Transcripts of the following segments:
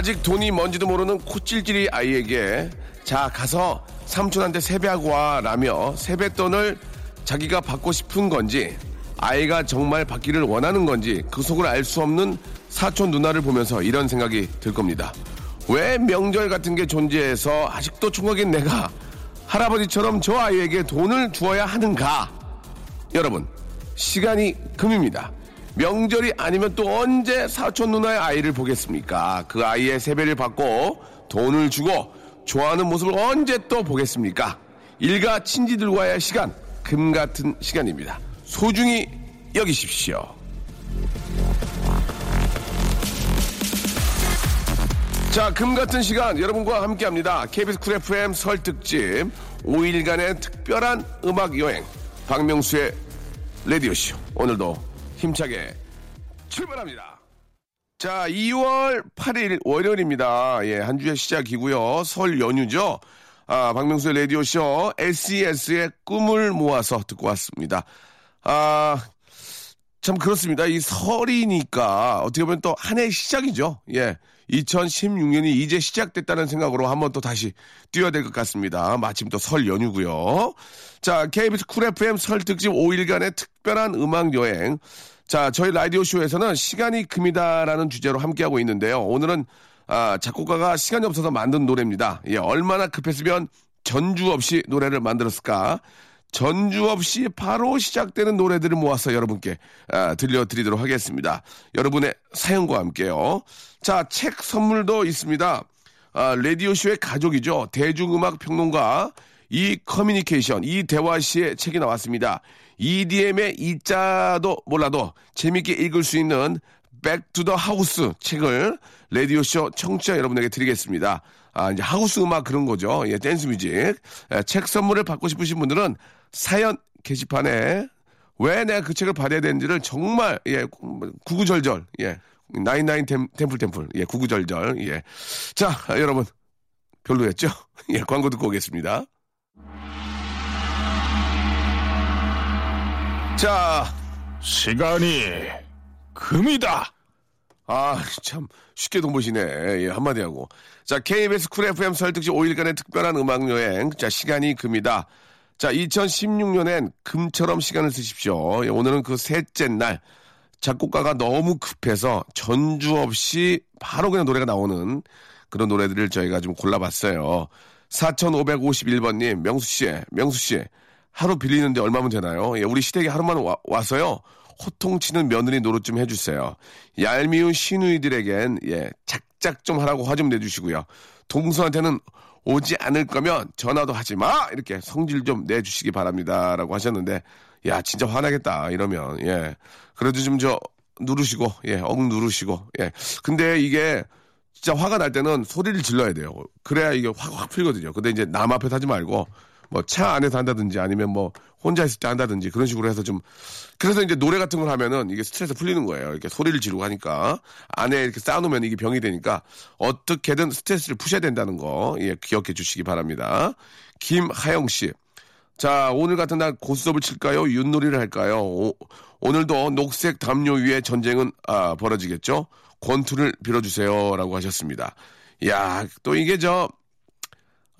아직 돈이 뭔지도 모르는 코찔찔이 아이에게 자 가서 삼촌한테 세배하고 와라며 세뱃돈을 자기가 받고 싶은 건지 아이가 정말 받기를 원하는 건지 그 속을 알 수 없는 사촌 누나를 보면서 이런 생각이 들 겁니다. 왜 명절 같은 게 존재해서 아직도 총각인 내가 할아버지처럼 저 아이에게 돈을 주어야 하는가? 여러분, 시간이 금입니다. 명절이 아니면 또 언제 사촌 누나의 아이를 보겠습니까? 그 아이의 세배를 받고 돈을 주고 좋아하는 모습을 언제 또 보겠습니까? 일가 친지들과의 시간, 금 같은 시간입니다. 소중히 여기십시오. 자, 금 같은 시간 여러분과 함께 합니다. KBS 쿨 FM 설 특집 5일간의 특별한 음악 여행 박명수의 라디오쇼 오늘도 힘차게 출발합니다. 자, 2월 8일 월요일입니다. 예, 한 주의 시작이고요. 설 연휴죠. 아, 박명수의 라디오쇼 SES의 꿈을 모아서 듣고 왔습니다. 아, 참 그렇습니다. 이 설이니까 어떻게 보면 또 한 해의 시작이죠. 예. 2016년이 이제 시작됐다는 생각으로 한번 또 다시 뛰어야 될 것 같습니다. 마침 또 설 연휴고요. 자, KBS Cool FM 설 특집 5일간의 특별한 음악 여행. 자, 저희 라디오 쇼에서는 시간이 금이다라는 주제로 함께하고 있는데요. 오늘은 아, 작곡가가 시간이 없어서 만든 노래입니다. 예, 얼마나 급했으면 전주 없이 노래를 만들었을까? 전주 없이 바로 시작되는 노래들을 모아서 여러분께 아, 들려드리도록 하겠습니다. 여러분의 사연과 함께요. 자, 책 선물도 있습니다. 아, 라디오쇼의 가족이죠. 대중음악 평론가 이 커뮤니케이션, 이대화 씨의 책이 나왔습니다. EDM의 E자도 몰라도 재밌게 읽을 수 있는 Back to the House 책을 라디오쇼 청취자 여러분에게 드리겠습니다. 아, 이제 하우스 음악 그런 거죠. 예, dance music. 예, 책 선물을 받고 싶으신 분들은 사연 게시판에 왜 내가 그 책을 받아야 되는지를 정말, 예, 구구절절, 예, nine nine tem, temple temple, 예, 구구절절, 예. 자, 여러분. 별로였죠? 예, 광고 듣고 오겠습니다. 자, 시간이 금이다. 아, 참, 쉽게 돈 버시네. 예, 한마디 하고. 자, KBS Cool FM 설 특집 5일간의 특별한 음악 여행. 자, 시간이 금이다. 자, 2016년엔 금처럼 시간을 쓰십시오. 예, 오늘은 그 셋째 날. 작곡가가 너무 급해서 전주 없이 바로 그냥 노래가 나오는 그런 노래들을 저희가 좀 골라봤어요. 4551번님, 명수씨, 명수씨, 하루 빌리는데 얼마면 되나요? 예, 우리 시댁에 하루만 와, 와서요. 호통치는 며느리 노릇 좀 해주세요. 얄미운 시누이들에겐 예 작작 좀 하라고 화 좀 내주시고요. 동서한테는 오지 않을 거면 전화도 하지 마 이렇게 성질 좀 내주시기 바랍니다라고 하셨는데 야 진짜 화나겠다 이러면 예 그래도 좀 저 누르시고 예억 누르시고 예 근데 이게 진짜 화가 날 때는 소리를 질러야 돼요. 그래야 이게 확, 확 풀거든요. 근데 이제 남 앞에서 하지 말고 뭐 차 안에서 한다든지 아니면 뭐 혼자 있을 때 한다든지 그런 식으로 해서 좀 그래서 이제 노래 같은 걸 하면은 이게 스트레스 풀리는 거예요. 이렇게 소리를 지르고 하니까 안에 이렇게 쌓아놓으면 이게 병이 되니까 어떻게든 스트레스를 푸셔야 된다는 거 예, 기억해 주시기 바랍니다. 김하영 씨. 자, 오늘 같은 날 고스톱을 칠까요? 윷놀이를 할까요? 오, 오늘도 녹색 담요 위에 전쟁은 아, 벌어지겠죠? 권투를 빌어주세요. 라고 하셨습니다. 야, 또 이게 저,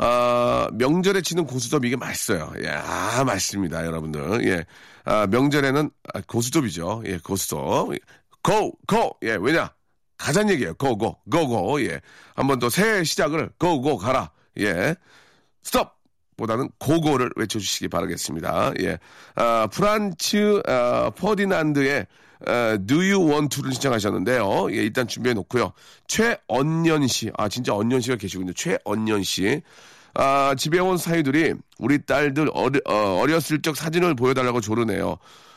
아, 명절에 치는 고수톱 이게 맛있어요. 예, 아, 맛있습니다, 여러분들. 예. 아, 명절에는 아, 고수톱이죠. 예, 고수톱. 고, 고! 예, 왜냐? 가자는 얘기예요. 고, 고, 고, 고. 예. 한번 더 새해 시작을 고, 고, 가라. 예. 스톱! 보다는 고고를 외쳐주시기 바라겠습니다. 예. 아, 프란츠, 아, 퍼디난드의 아, Do You Want To를 신청하셨는데요. 예, 일단 준비해 놓고요. 최언년 씨. 아, 진짜 언년 씨가 계시군요. 최언년 씨. 아, 집에 온 사위들이 우리 딸들 어리, 어, 어렸을 적 사진을 보여달라고 조르네요.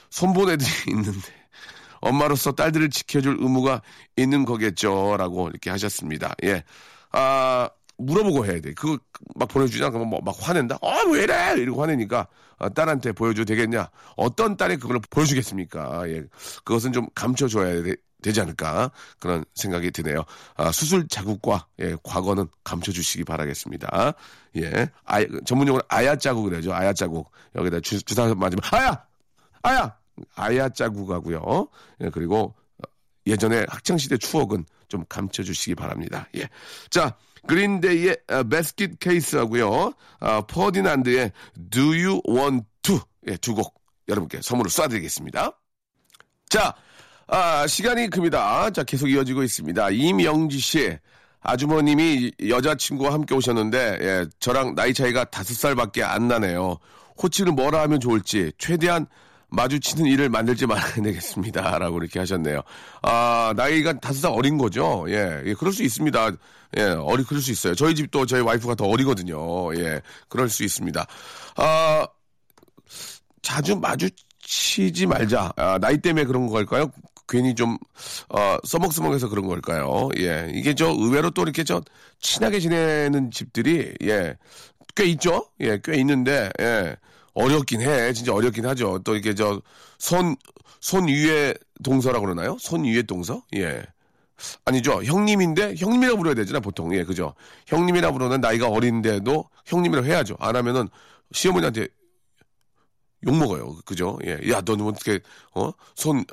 손본 애들이 있는데. 엄마로서 딸들을 지켜줄 의무가 있는 거겠죠. 라고 이렇게 하셨습니다. 예. 아, 물어보고 해야 돼. 그거 막 보내주잖아. 그러면 뭐막 화낸다? 어, 왜 이래? 이러고 화내니까 아, 딸한테 보여줘도 되겠냐? 어떤 딸이 그걸 보여주겠습니까? 예. 그것은 좀 감춰줘야 돼, 되지 않을까? 그런 생각이 드네요. 아, 수술 자국과 예, 과거는 감춰주시기 바라겠습니다. 예. 아, 전문용어로 아야 자국 그래죠. 아야 자국. 여기다 주, 주사 맞으면 아야! 아야! 아야 자국하고요. 예, 그리고 예전에 학창 시대 추억은 좀 감춰주시기 바랍니다. 예. 자, 그린데이의 베스킷 케이스하고요. 아, 퍼디난드의 Do You Want To 예, 두 곡 여러분께 선물을 쏴드리겠습니다. 자, 아, 시간이 큽니다. 자, 계속 이어지고 있습니다. 임영지 씨. 아주머님이 여자친구와 함께 오셨는데, 예, 저랑 나이 차이가 다섯 살밖에 안 나네요. 호칭을 뭐라 하면 좋을지, 최대한 마주치는 일을 만들지 말아야 되겠습니다. 라고 이렇게 하셨네요. 아, 나이가 다섯 살 어린 거죠? 예, 예, 그럴 수 있습니다. 예, 어리, 그럴 수 있어요. 저희 집도 저희 와이프가 더 어리거든요. 예, 그럴 수 있습니다. 아, 자주 마주치지 말자. 아, 나이 때문에 그런 걸까요? 괜히 좀, 어, 써먹써먹해서 그런 걸까요? 예, 이게 저 의외로 또 이렇게 저 친하게 지내는 집들이, 예, 꽤 있죠? 예, 꽤 있는데, 예. 어렵긴 해. 진짜 어렵긴 하죠. 또 이렇게 저, 손, 손 위에 동서라고 그러나요? 손 위에 동서? 예. 아니죠. 형님인데, 형님이라고 불러야 되잖아, 보통. 예, 그죠. 형님이라고 부르는 나이가 어린데도 형님이라고 해야죠. 안 하면은 시어머니한테 욕먹어요. 그죠. 예. 야, 너는 어떻게, 어? 손,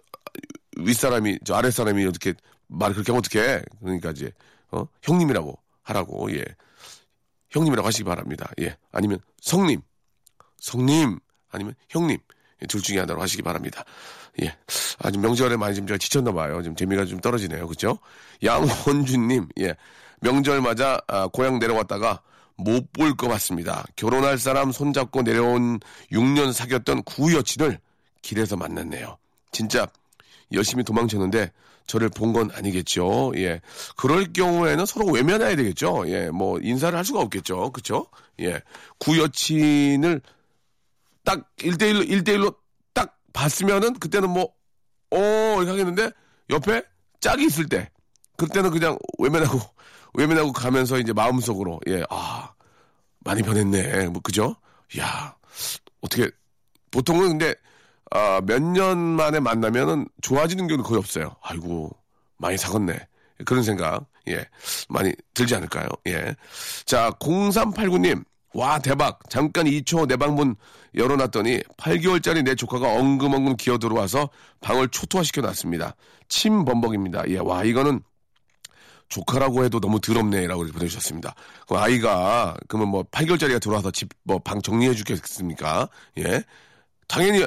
윗사람이, 저 아랫사람이 어떻게 말 그렇게 하면 어떡해. 그러니까 이제, 어? 형님이라고 하라고, 예. 형님이라고 하시기 바랍니다. 예. 아니면 성님. 성님 아니면 형님 둘 중에 하나로 하시기 바랍니다. 예. 아주 명절에 많이 좀 지쳤나 봐요. 좀 재미가 좀 떨어지네요. 그죠? 양원준님, 예. 명절 맞아 아, 고향 내려왔다가 못 볼 것 같습니다. 결혼할 사람 손잡고 내려온 6년 사귀었던 구 여친을 길에서 만났네요. 진짜 열심히 도망쳤는데 저를 본 건 아니겠죠. 예. 그럴 경우에는 서로 외면해야 되겠죠. 예. 뭐 인사를 할 수가 없겠죠. 그쵸? 예. 구 여친을 딱 1대1로, 1대1로 딱 봤으면은 그때는 뭐, 어, 이렇게 하겠는데 옆에 짝이 있을 때 그때는 그냥 외면하고, 외면하고 가면서 이제 마음속으로, 예, 아, 많이 변했네. 뭐, 그죠? 야 어떻게, 보통은 근데, 아, 몇 년 만에 만나면은 좋아지는 경우는 거의 없어요. 아이고, 많이 사갔네. 그런 생각, 예, 많이 들지 않을까요? 예. 자, 0389님, 와, 대박. 잠깐 2초 내 방문 열어놨더니 8개월짜리 내 조카가 엉금엉금 기어 들어와서 방을 초토화시켜 놨습니다. 침 범벅입니다. 예, 와, 이거는 조카라고 해도 너무 더럽네라고 보내주셨습니다. 그 아이가 그러면 뭐 8개월짜리가 들어와서 집 뭐 방 정리해 주겠습니까? 예, 당연히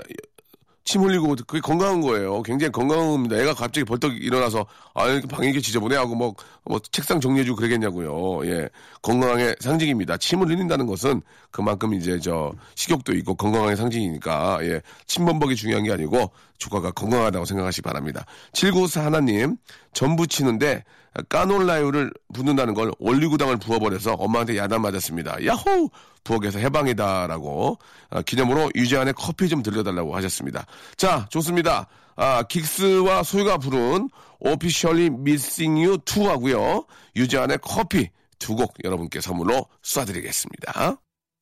침 흘리고 그게 건강한 거예요. 굉장히 건강한 겁니다. 애가 갑자기 벌떡 일어나서 아 이렇게 방에 이게 지저분해 하고 뭐, 뭐 책상 정리해주고 그러겠냐고요. 예, 건강의 상징입니다. 침을 흘린다는 것은 그만큼 이제 저 식욕도 있고 건강의 상징이니까 예, 침범벅이 중요한 게 아니고 조카가 건강하다고 생각하시기 바랍니다. 794 하나님 전부 치는데 까놀라유를 붓는다는 걸 올리고당을 부어버려서 엄마한테 야단 맞았습니다. 야호! 부엌에서 해방이다라고 아, 기념으로 유재한의 커피 좀 들려달라고 하셨습니다. 자, 좋습니다. 아, 긱스와 소유가 부른 Officially Missing You 2 하고요. 유재한의 커피 두 곡 여러분께 선물로 쏴드리겠습니다.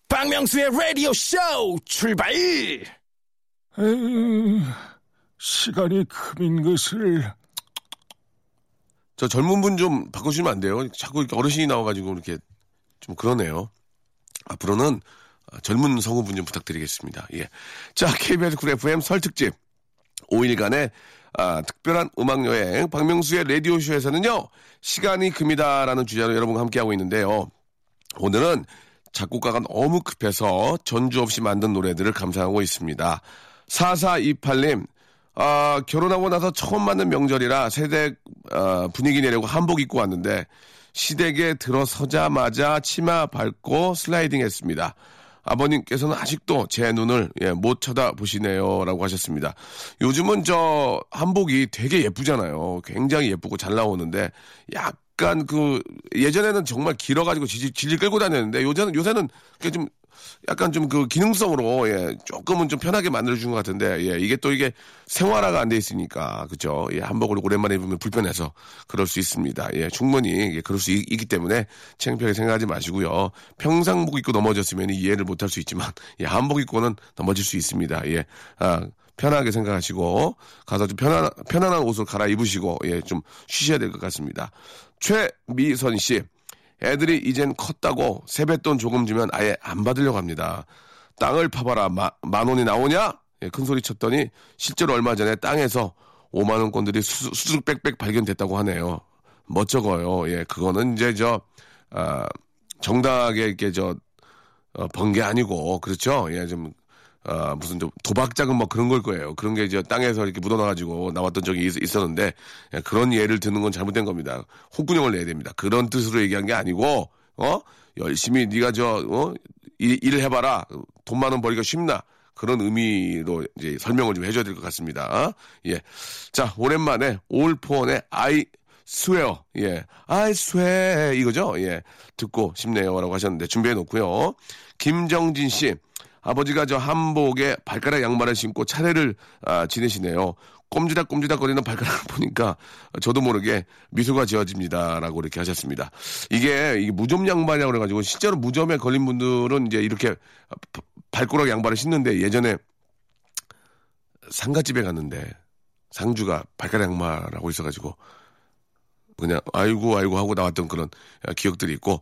박명수의 라디오 쇼 출발! 에휴, 시간이 금인 것을 저 젊은 분 좀 바꿔주시면 안 돼요? 자꾸 이렇게 어르신이 나와가지고 이렇게 좀 그러네요. 앞으로는 젊은 성우분 좀 부탁드리겠습니다. 예. 자, KBS Cool FM 설 특집 5일간의 아, 특별한 음악 여행 박명수의 라디오 쇼에서는요 시간이 금이다라는 주제로 여러분과 함께하고 있는데요. 오늘은 작곡가가 너무 급해서 전주 없이 만든 노래들을 감상하고 있습니다. 4428님, 아, 결혼하고 나서 처음 맞는 명절이라 세대 아, 분위기 내려고 한복 입고 왔는데 시댁에 들어서자마자 치마 밟고 슬라이딩 했습니다. 아버님께서는 아직도 제 눈을 예, 못 쳐다보시네요라고 하셨습니다. 요즘은 저 한복이 되게 예쁘잖아요. 굉장히 예쁘고 잘 나오는데 약간 그 예전에는 정말 길어가지고 질질, 질질 끌고 다녔는데 요새는 요새는 좀 약간 좀 그 기능성으로 예 조금은 좀 편하게 만들어준 것 같은데 예 이게 또 이게 생활화가 안 돼 있으니까 그죠? 예 한복을 오랜만에 입으면 불편해서 그럴 수 있습니다. 예 충분히 예, 그럴 수 있, 기 때문에 창피하게 생각하지 마시고요. 평상복 입고 넘어졌으면 이해를 못할 수 있지만 예 한복 입고는 넘어질 수 있습니다. 예 아 편하게 생각하시고 가서 좀 편안 편안한 옷을 갈아 입으시고 예 좀 쉬셔야 될 것 같습니다. 최미선 씨 애들이 이젠 컸다고 세뱃돈 조금 주면 아예 안 받으려고 합니다. 땅을 파봐라 마, 만 원이 나오냐? 예, 큰 소리 쳤더니 실제로 얼마 전에 땅에서 5만 원권들이 수수, 빽빽 발견됐다고 하네요. 멋쩍어요. 예, 그거는 이제 저 아, 정당하게 이렇게 저 어, 번게 아니고 그렇죠. 예, 좀 아, 무슨 좀 도박 자금 뭐 그런 걸 거예요. 그런 게 이제 땅에서 이렇게 묻어놔가지고 나왔던 적이 있, 었는데 예, 그런 예를 드는 건 잘못된 겁니다. 홍군형을 내야 됩니다. 그런 뜻으로 얘기한 게 아니고 어 열심히 네가 저 어? 일, 일을 해봐라 돈 많은 벌기가 쉽나 그런 의미로 이제 설명을 좀 해줘야 될 것 같습니다. 예, 자 오랜만에 올포원의 아이 스웨어, 예, I swear 이거죠, 예, 듣고 싶네요라고 하셨는데 준비해 놓고요. 김정진 씨. 아버지가 저 한복에 발가락 양말을 신고 차례를 아, 지내시네요. 꼼지락꼼지락 거리는 발가락을 보니까 저도 모르게 미소가 지어집니다라고 이렇게 하셨습니다. 이게, 이게 무좀 양말이라고 그래가지고 실제로 무좀에 걸린 분들은 이제 이렇게 발가락 양말을 신는데 예전에 상가집에 갔는데 상주가 발가락 양말하고 있어가지고 그냥 아이고 아이고 하고 나왔던 그런 기억들이 있고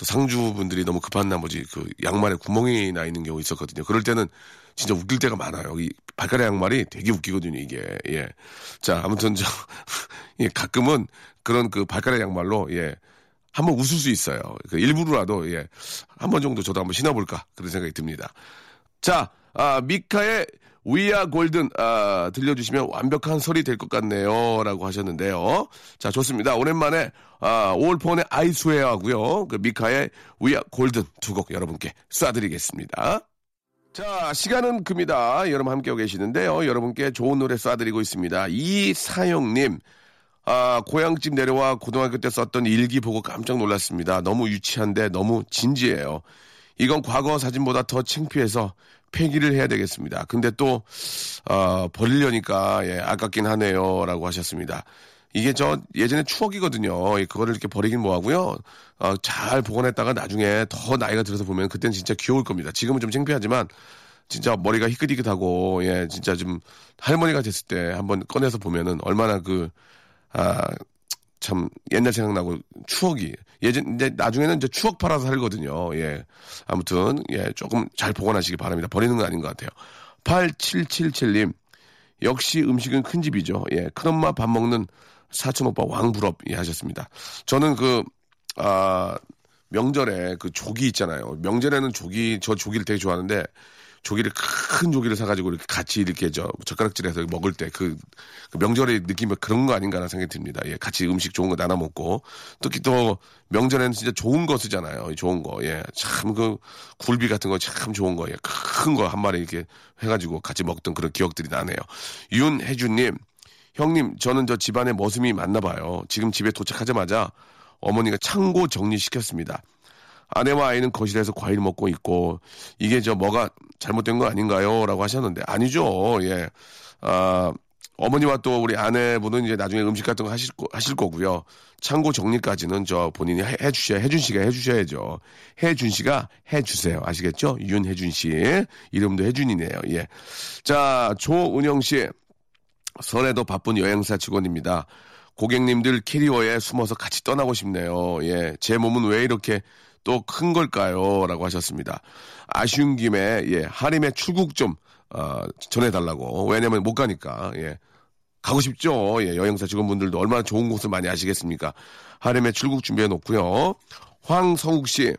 또 상주분들이 너무 급한 나머지 그 양말에 구멍이 나 있는 경우 있었거든요. 그럴 때는 진짜 웃길 때가 많아요. 이 발가락 양말이 되게 웃기거든요, 이게. 예. 자, 아무튼 저, 예, 가끔은 그런 그 발가락 양말로, 예. 한번 웃을 수 있어요. 그 일부러라도, 예. 한 번 정도 저도 한번 신어볼까. 그런 생각이 듭니다. 자, 아, 미카의 위아 골든 아, 들려주시면 완벽한 소리 될것 같네요. 라고 하셨는데요. 자, 좋습니다. 오랜만에 아, 올폰의 아이스웨어 하고요. 그 미카의 위아 골든 두 곡 여러분께 쏴드리겠습니다. 자, 시간은 금이다. 여러분 함께하고 계시는데요. 여러분께 좋은 노래 쏴드리고 있습니다. 이사영님, 아, 고향집 내려와 고등학교 때 썼던 일기 보고 깜짝 놀랐습니다. 너무 유치한데 너무 진지해요. 이건 과거 사진보다 더 창피해서 폐기를 해야 되겠습니다. 근데 또, 어, 버리려니까, 예, 아깝긴 하네요. 라고 하셨습니다. 이게 저 예전에 추억이거든요. 그거를 이렇게 버리긴 뭐하고요. 어, 잘 보관했다가 나중에 더 나이가 들어서 보면 그땐 진짜 귀여울 겁니다. 지금은 좀 창피하지만 진짜 머리가 희끗희끗하고 예 진짜 좀 할머니가 됐을 때 한번 꺼내서 보면은 얼마나 그 아 참 옛날 생각나고 추억이 예전 이제 나중에는 이제 추억 팔아서 살거든요. 예 아무튼 예 조금 잘 보관하시기 바랍니다. 버리는 거 아닌 것 같아요. 8777님 역시 음식은 큰 집이죠. 예 큰엄마 밥 먹는 사촌 오빠 왕부럽 예, 하셨습니다. 저는 그, 아, 명절에 그 조기 있잖아요. 명절에는 조기, 저 조기를 되게 좋아하는데, 조기를 큰 조기를 사가지고 이렇게 같이 이렇게 저 젓가락질해서 먹을 때 그, 그 명절의 느낌이 그런 거 아닌가라는 생각이 듭니다. 예, 같이 음식 좋은 거 나눠 먹고 특히 또 명절에는 진짜 좋은 거 쓰잖아요. 좋은 거. 예, 참 그 굴비 같은 거 참 좋은 거. 예, 큰 거 한 마리 이렇게 해가지고 같이 먹던 그런 기억들이 나네요. 윤혜주님, 형님, 저는 저 집안에 머슴이 많나 봐요. 지금 집에 도착하자마자 어머니가 창고 정리시켰습니다. 아내와 아이는 거실에서 과일 먹고 있고 이게 저 뭐가 잘못된 거 아닌가요? 라고 하셨는데 아니죠. 예. 아, 어머니와 또 우리 아내분은 이제 나중에 음식 같은 거 하실, 거, 하실 거고요. 창고 정리까지는 저 본인이 해, 해 주셔야, 혜준 씨가 해 주셔야죠. 혜준 씨가 해 주세요. 아시겠죠? 윤혜준 씨. 이름도 혜준이네요. 예. 자, 조은영 씨. 설에도 바쁜 여행사 직원입니다. 고객님들 캐리어에 숨어서 같이 떠나고 싶네요. 예. 제 몸은 왜 이렇게 또 큰 걸까요? 라고 하셨습니다. 아쉬운 김에, 예. 하림의 출국 좀, 어, 전해달라고. 왜냐면 못 가니까, 예. 가고 싶죠. 예. 여행사 직원분들도 얼마나 좋은 곳을 많이 아시겠습니까? 하림의 출국 준비해 놓고요. 황성욱 씨.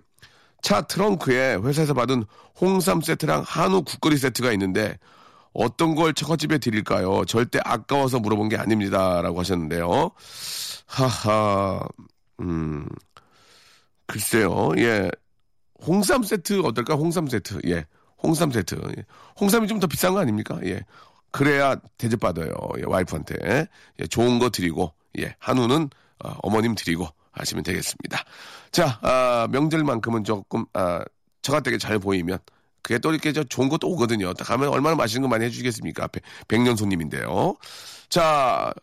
차 트렁크에 회사에서 받은 홍삼 세트랑 한우 국거리 세트가 있는데 어떤 걸 처갓집에 드릴까요? 절대 아까워서 물어본 게 아닙니다라고 하셨는데요. 하하, 음, 글쎄요, 예, 홍삼 세트 어떨까? 홍삼 세트, 예, 홍삼 세트, 예. 홍삼이 좀 더 비싼 거 아닙니까? 예, 그래야 대접받아요. 예, 와이프한테 예, 좋은 거 드리고, 예, 한우는 어, 어머님 드리고 하시면 되겠습니다. 자, 아, 명절만큼은 조금 아, 처갓댁에 잘 보이면 그게 또 이렇게 저 좋은 것도 오거든요. 딱 가면 얼마나 맛있는 거 많이 해주시겠습니까? 앞에 백년 손님인데요. 자,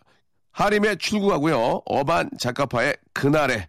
하림의 출구하고요. 어반 작가파의 그날의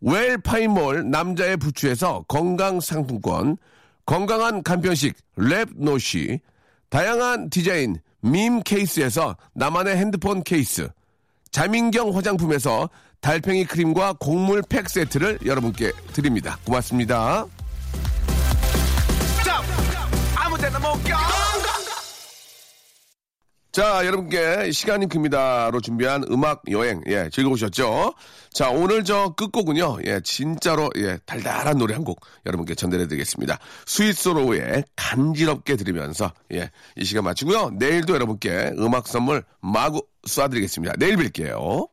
웰 파인몰 남자의 부추에서 건강 상품권, 건강한 간편식 랩노시, 다양한 디자인 밈 케이스에서 나만의 핸드폰 케이스, 자민경 화장품에서 달팽이 크림과 곡물 팩 세트를 여러분께 드립니다. 고맙습니다. 자, 여러분께 시간이 큽니다로 준비한 음악 여행, 예, 즐거우셨죠? 자, 오늘 저 끝곡은요, 예, 진짜로, 예, 달달한 노래 한 곡 여러분께 전달해 드리겠습니다. 스윗소로우의 간지럽게 들으면서, 예, 이 시간 마치고요. 내일도 여러분께 음악 선물 마구 쏴드리겠습니다. 내일 뵐게요.